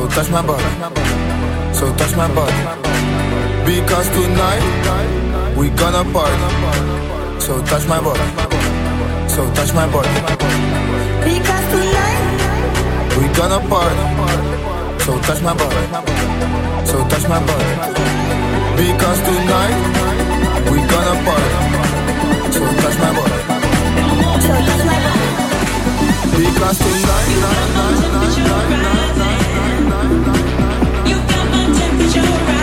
So touch my body. So touch my body. Because tonight we gonna party. So touch my body. So touch my body. Because tonight we gonna party. So touch my body. So touch my body. Because tonight we gonna party. So touch my body. So touch my body. Because tonight. You're right.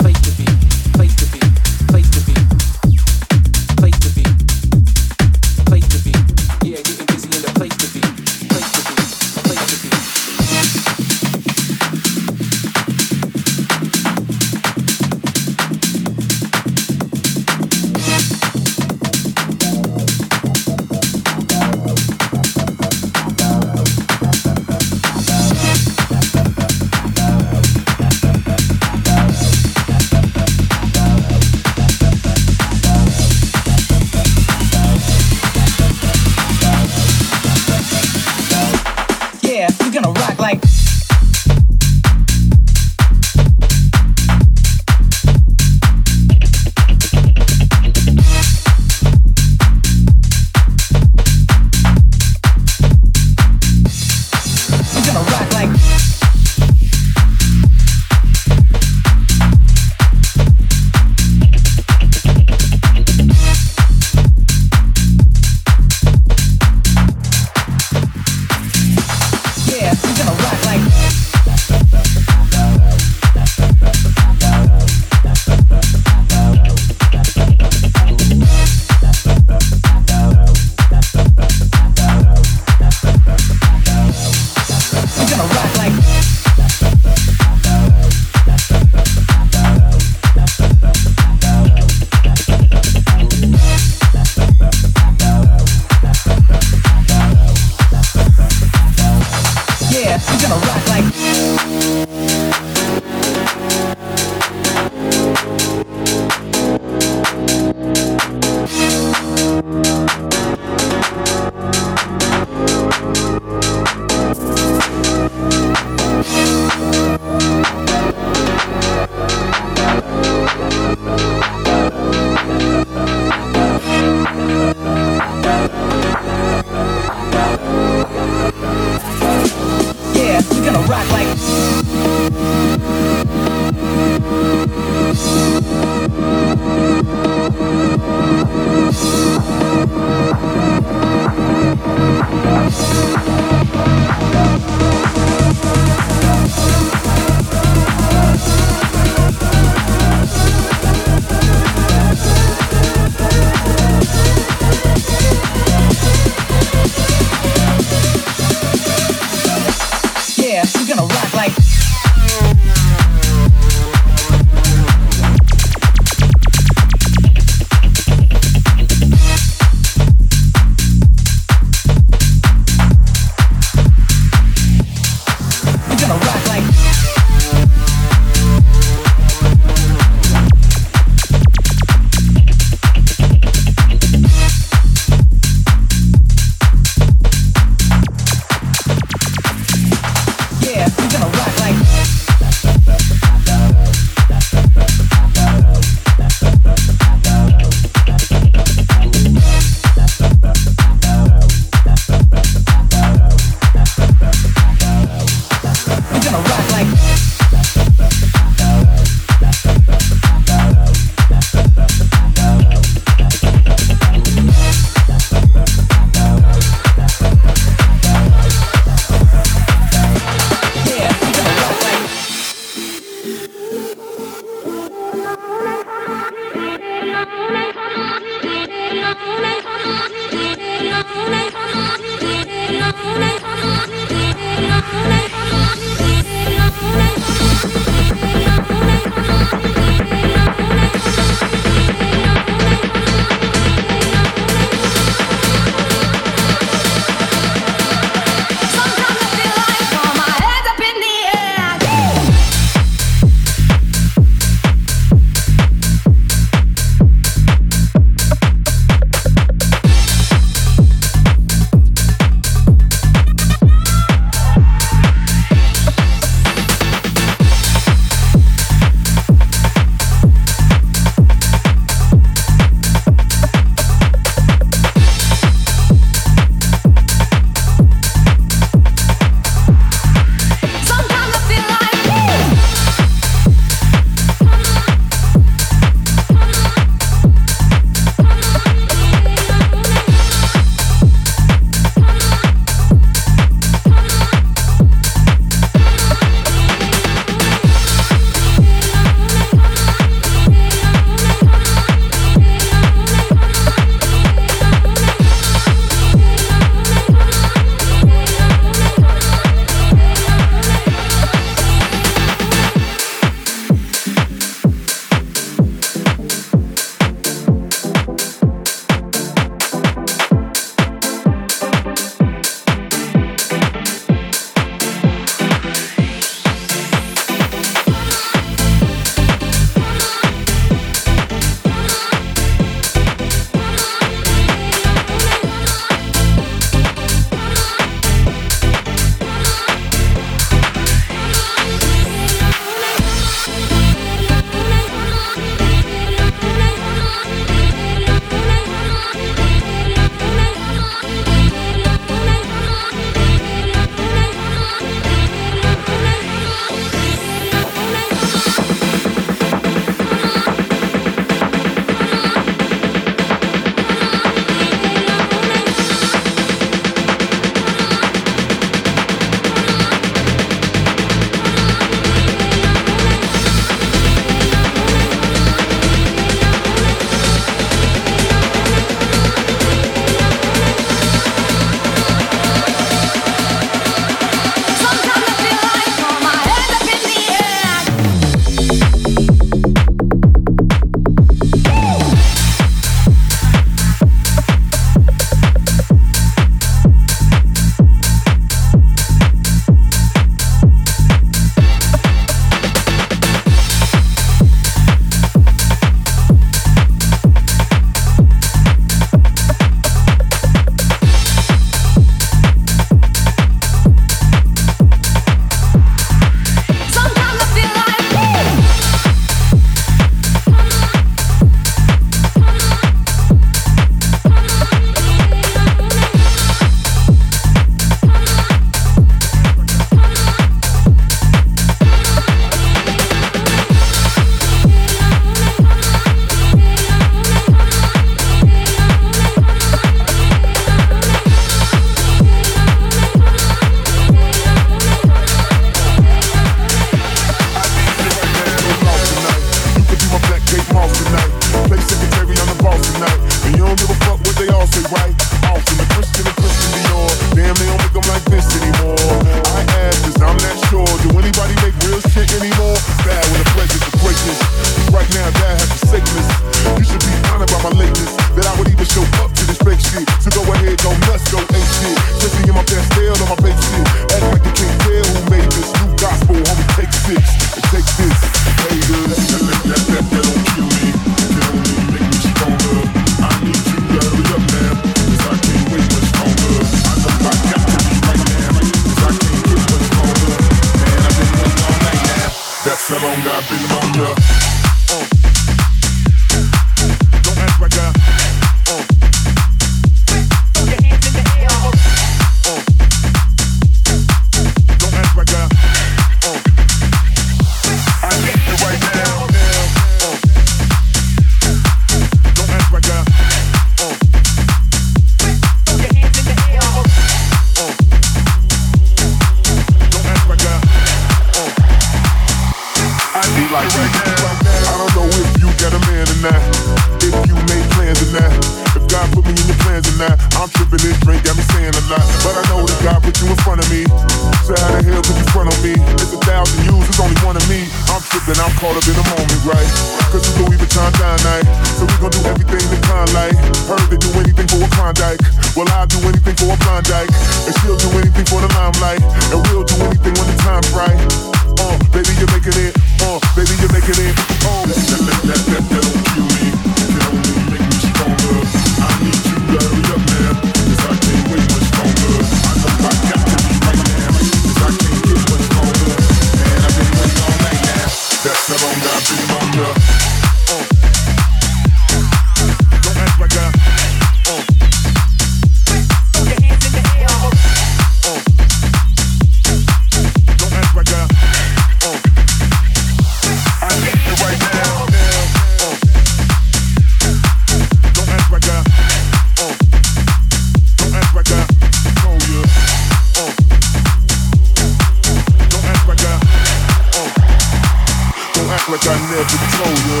never told you.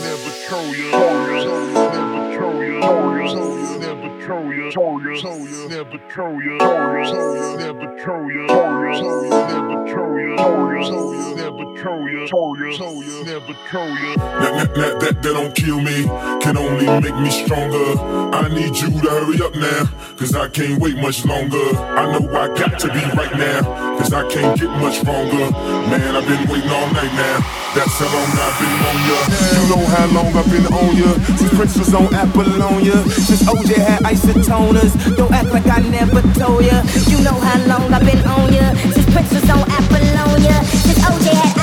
Never told you. Never told you. Never told you. Never told you. Never told you. Never told you. Never told you. Never told you told ya, told ya, ya, never told ya. That, that, that, that don't kill me, can only make me stronger. I need you to hurry up now, cause I can't wait much longer. I know I got to be right now, cause I can't get much stronger. Man, I've been waiting all night now, that's how long I've been on ya. You know how long I've been on ya, since Prince was on Apollonia, since OJ had isotoners. Don't act like I never told ya. You know how long I've been on ya, since Prince was on Apollonia, since OJ had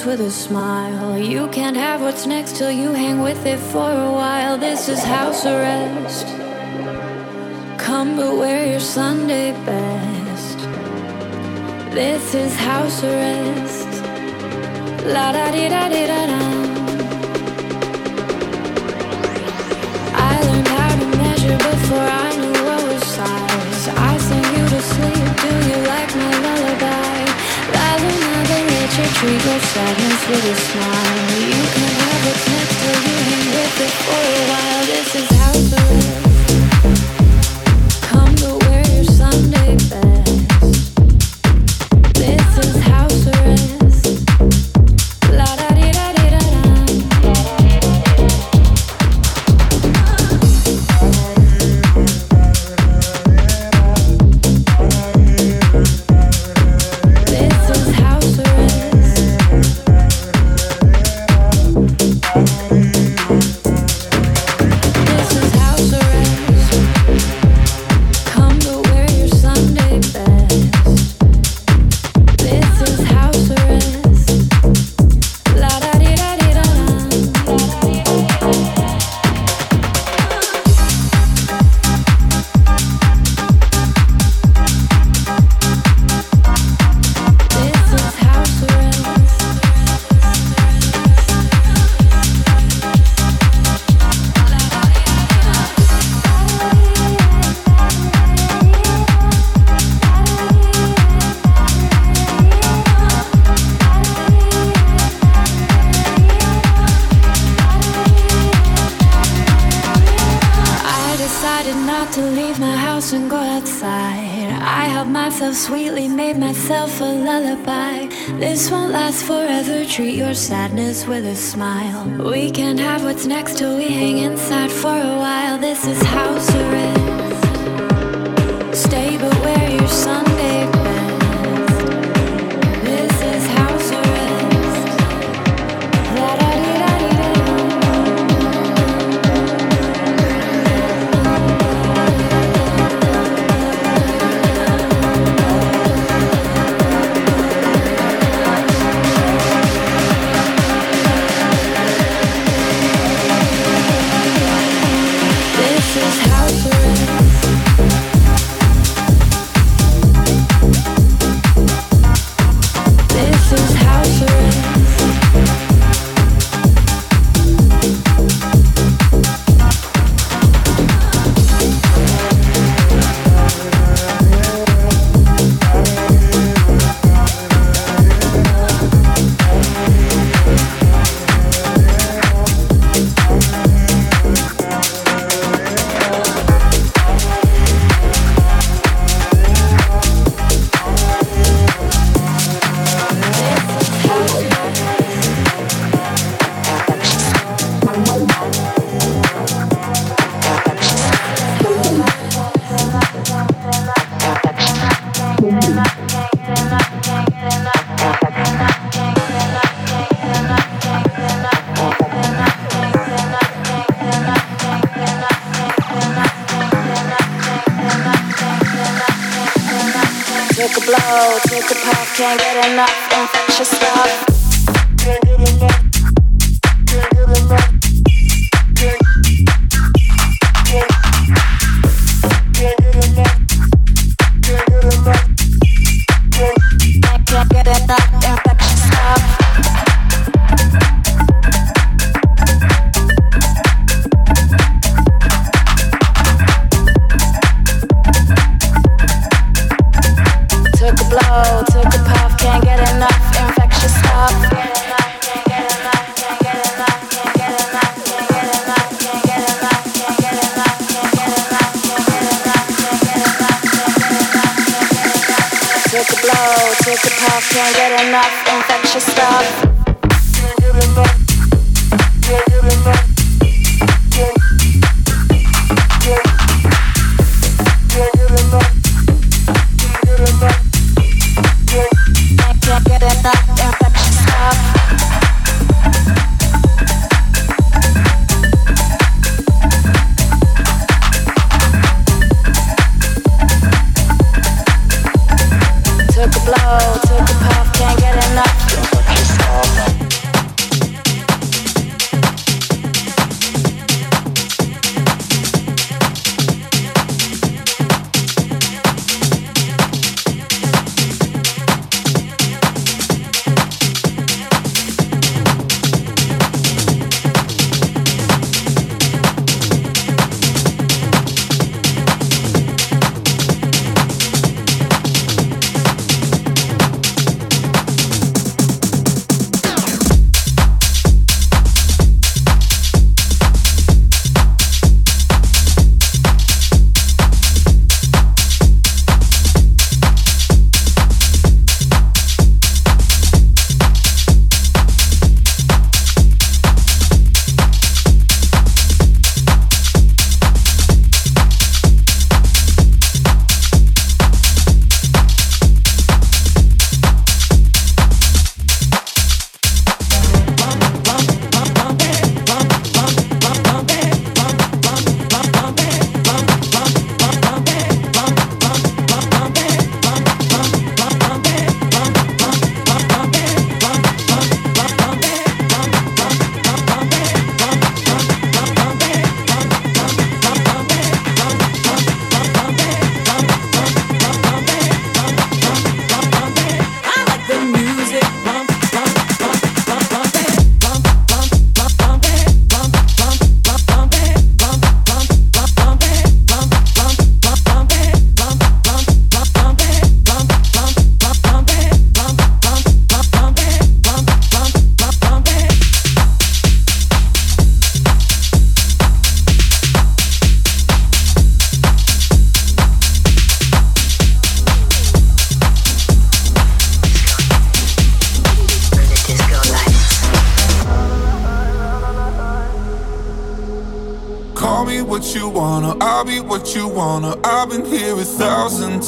sadness with a smile. You can't have what's next till you hang with it for a while. This is house arrest. Come but wear your Sunday best. This is house arrest. La da di da di da da. I learned how to measure before I knew what was size. I sing you to sleep. Do you like my lullaby? Leche, treat your sadness with a smile. You can have what's next till you hang with it for a while. This is house arrest. sadness with a smile. We can have what's next till we hang inside for a while. This is house arrest. Stay but wear your Sunday.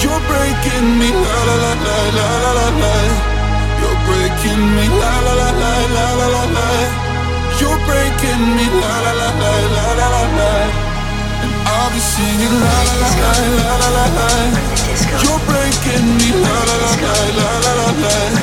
You're breaking me la la la la la la la la. You're breaking me la la la la la la la la. You're breaking me la la la la la la la la. And I'll be singing la la la la la la la la. You're breaking me la la la la la la la la.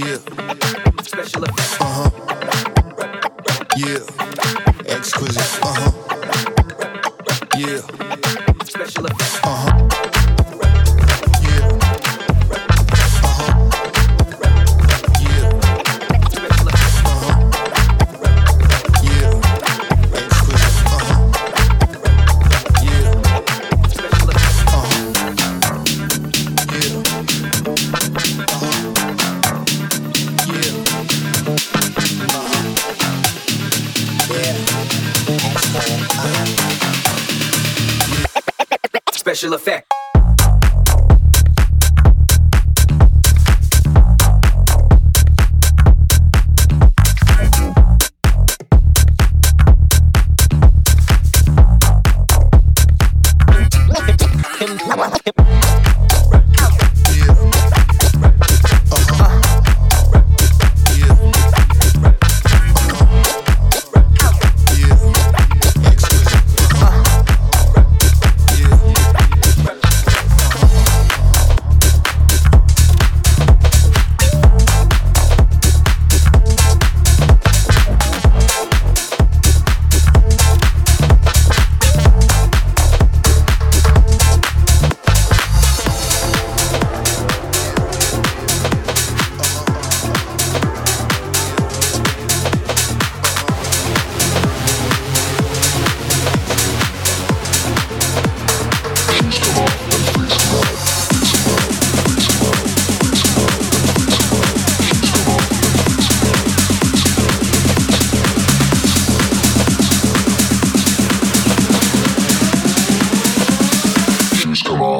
Yeah. Special effects. Uh huh.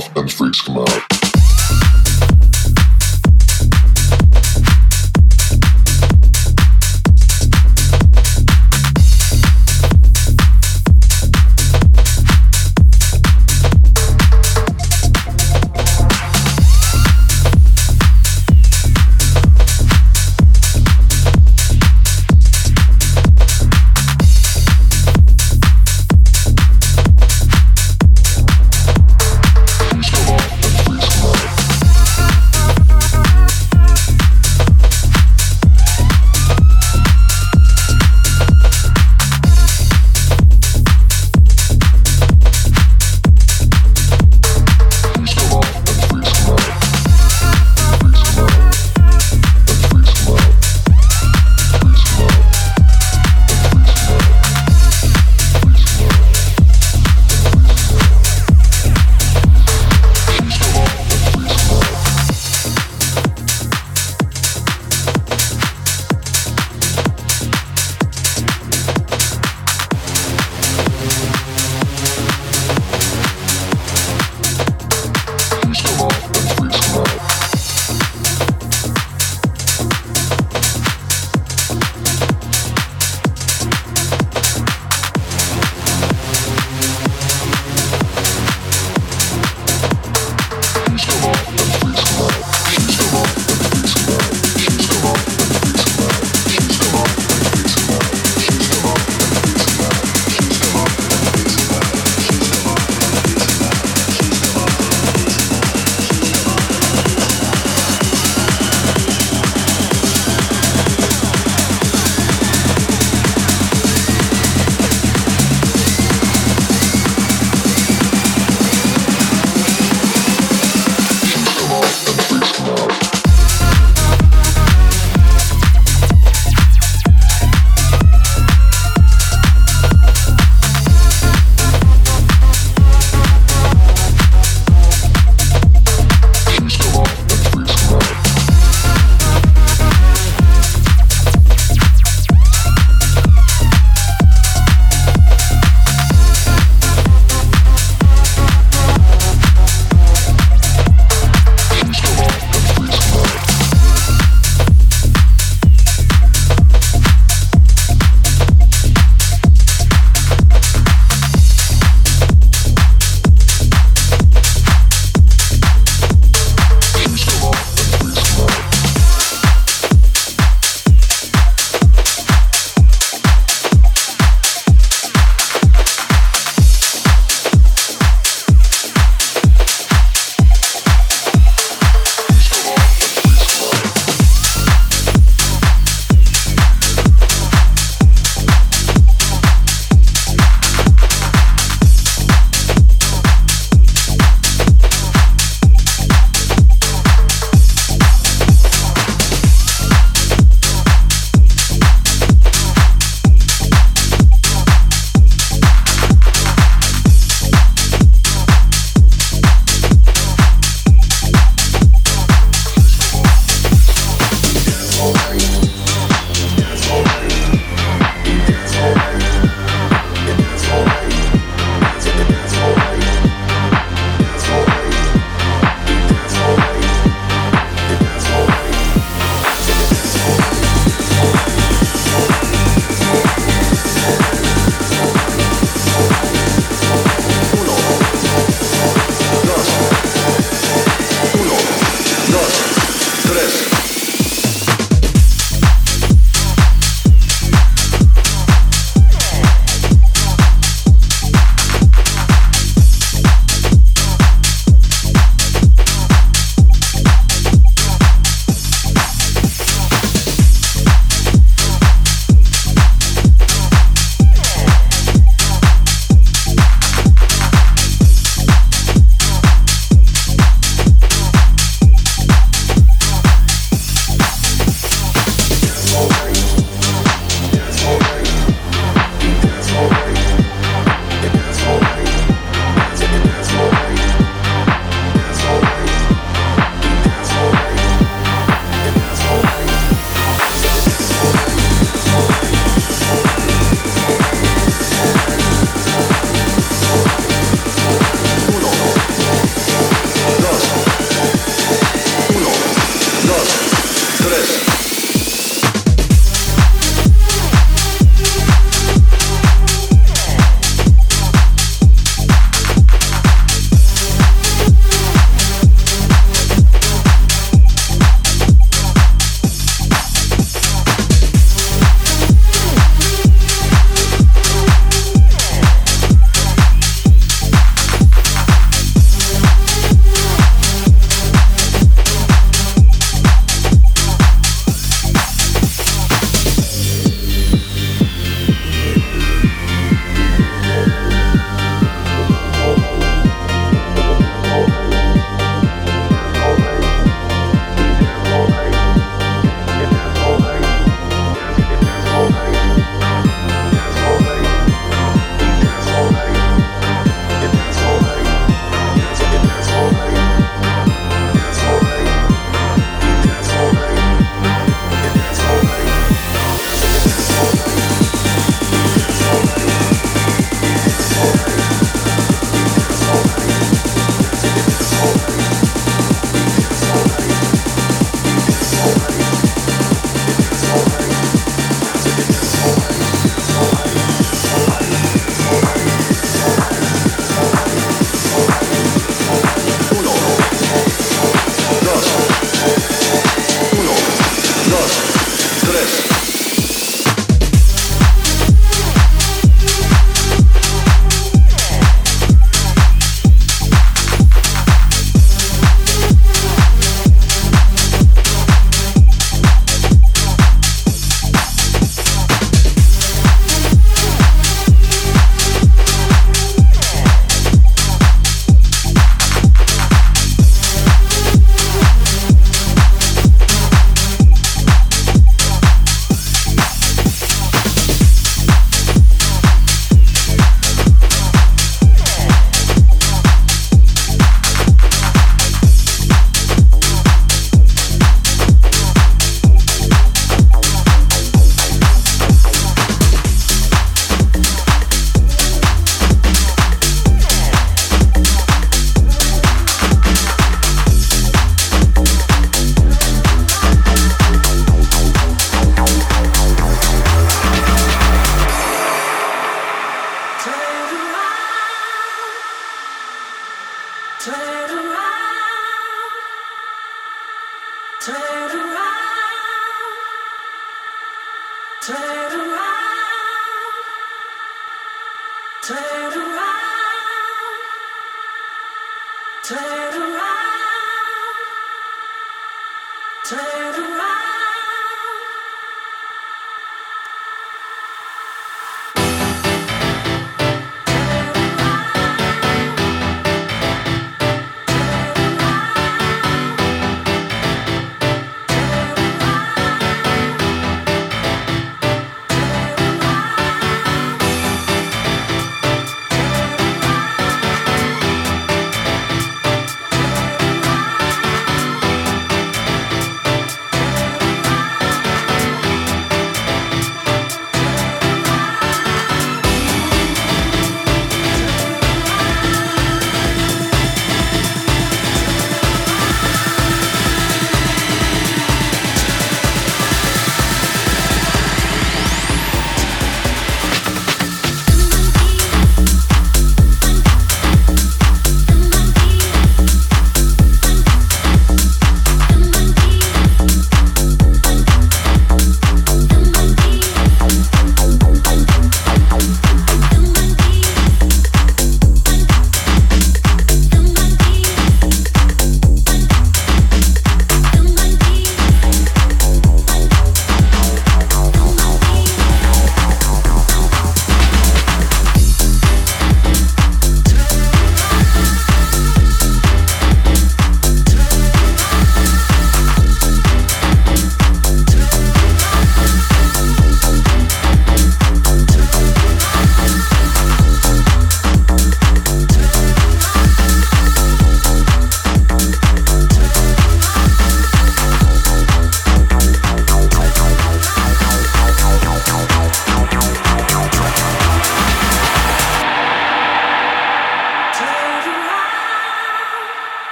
Off and freaks come out.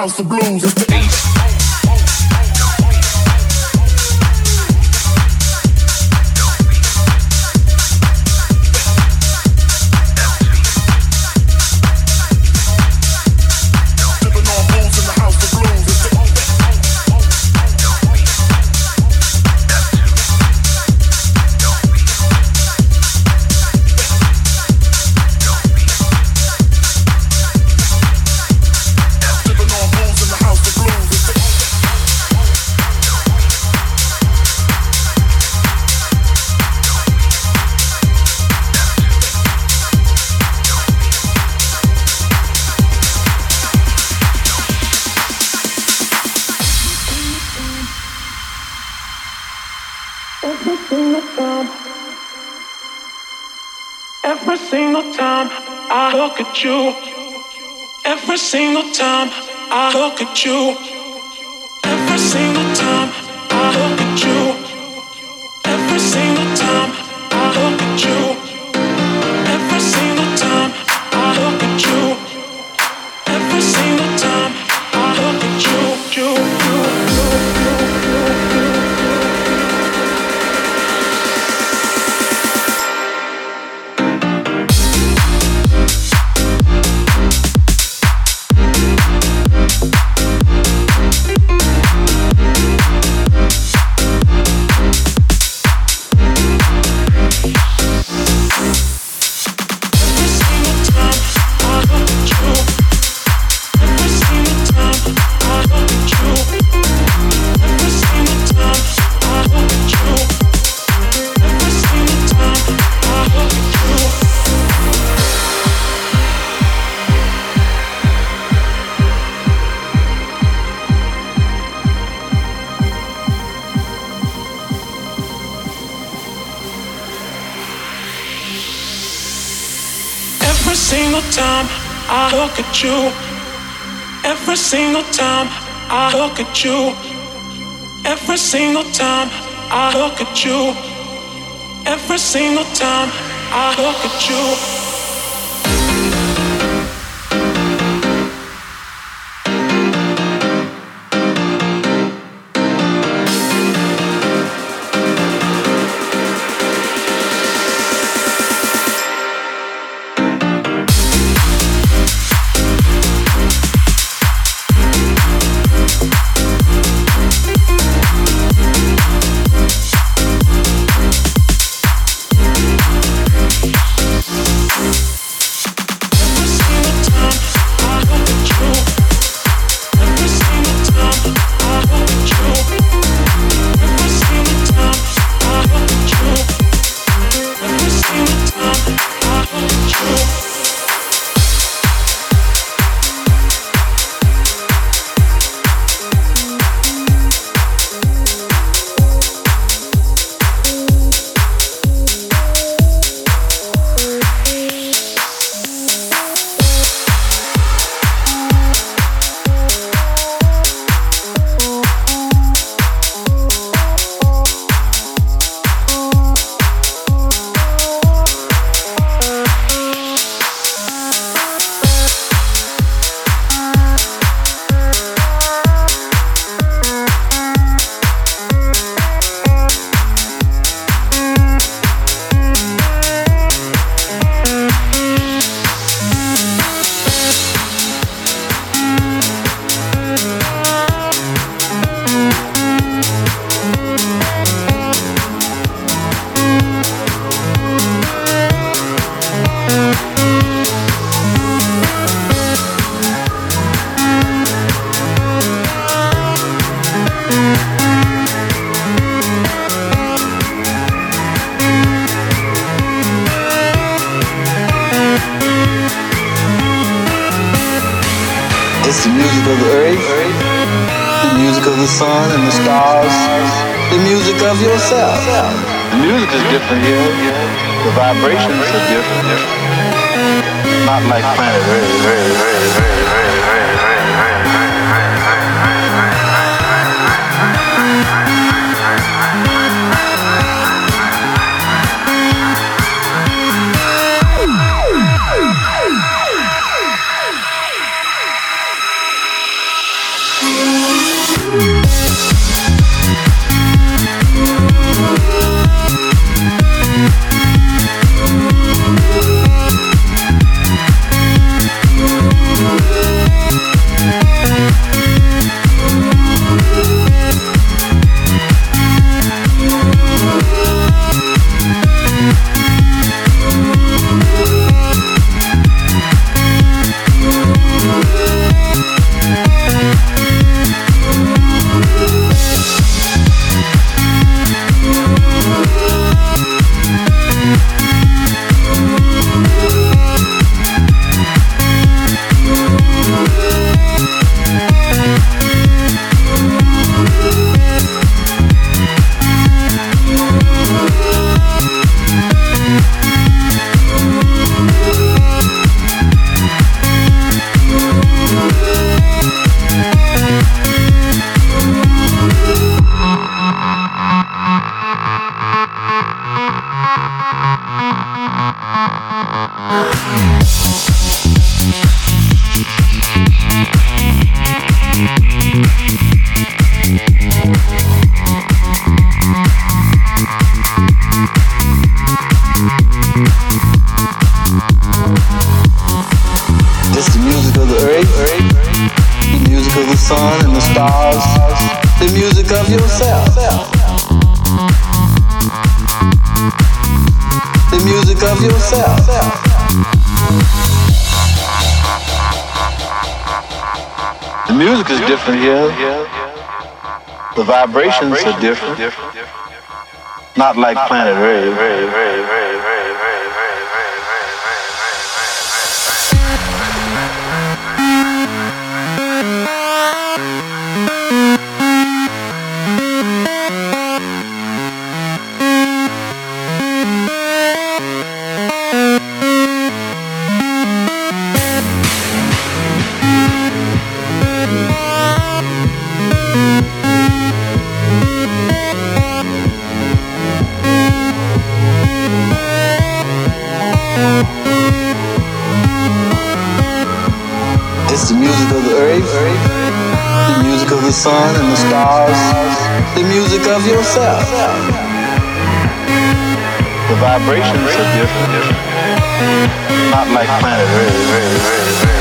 house of blues. Every single time I look at you, every single time I look at you. at you. Every single time I look at you. Every single time I look at you. The sun and the stars, the music of yourself. The music is different here. The vibrations are different. Not like planet It's the music of the earth, the music of the sun and the stars, the music of yourself. The music of yourself. The music is different here. The vibrations are different. Not like planet Earth. Yourself. The vibrations are different. Not like planet Earth.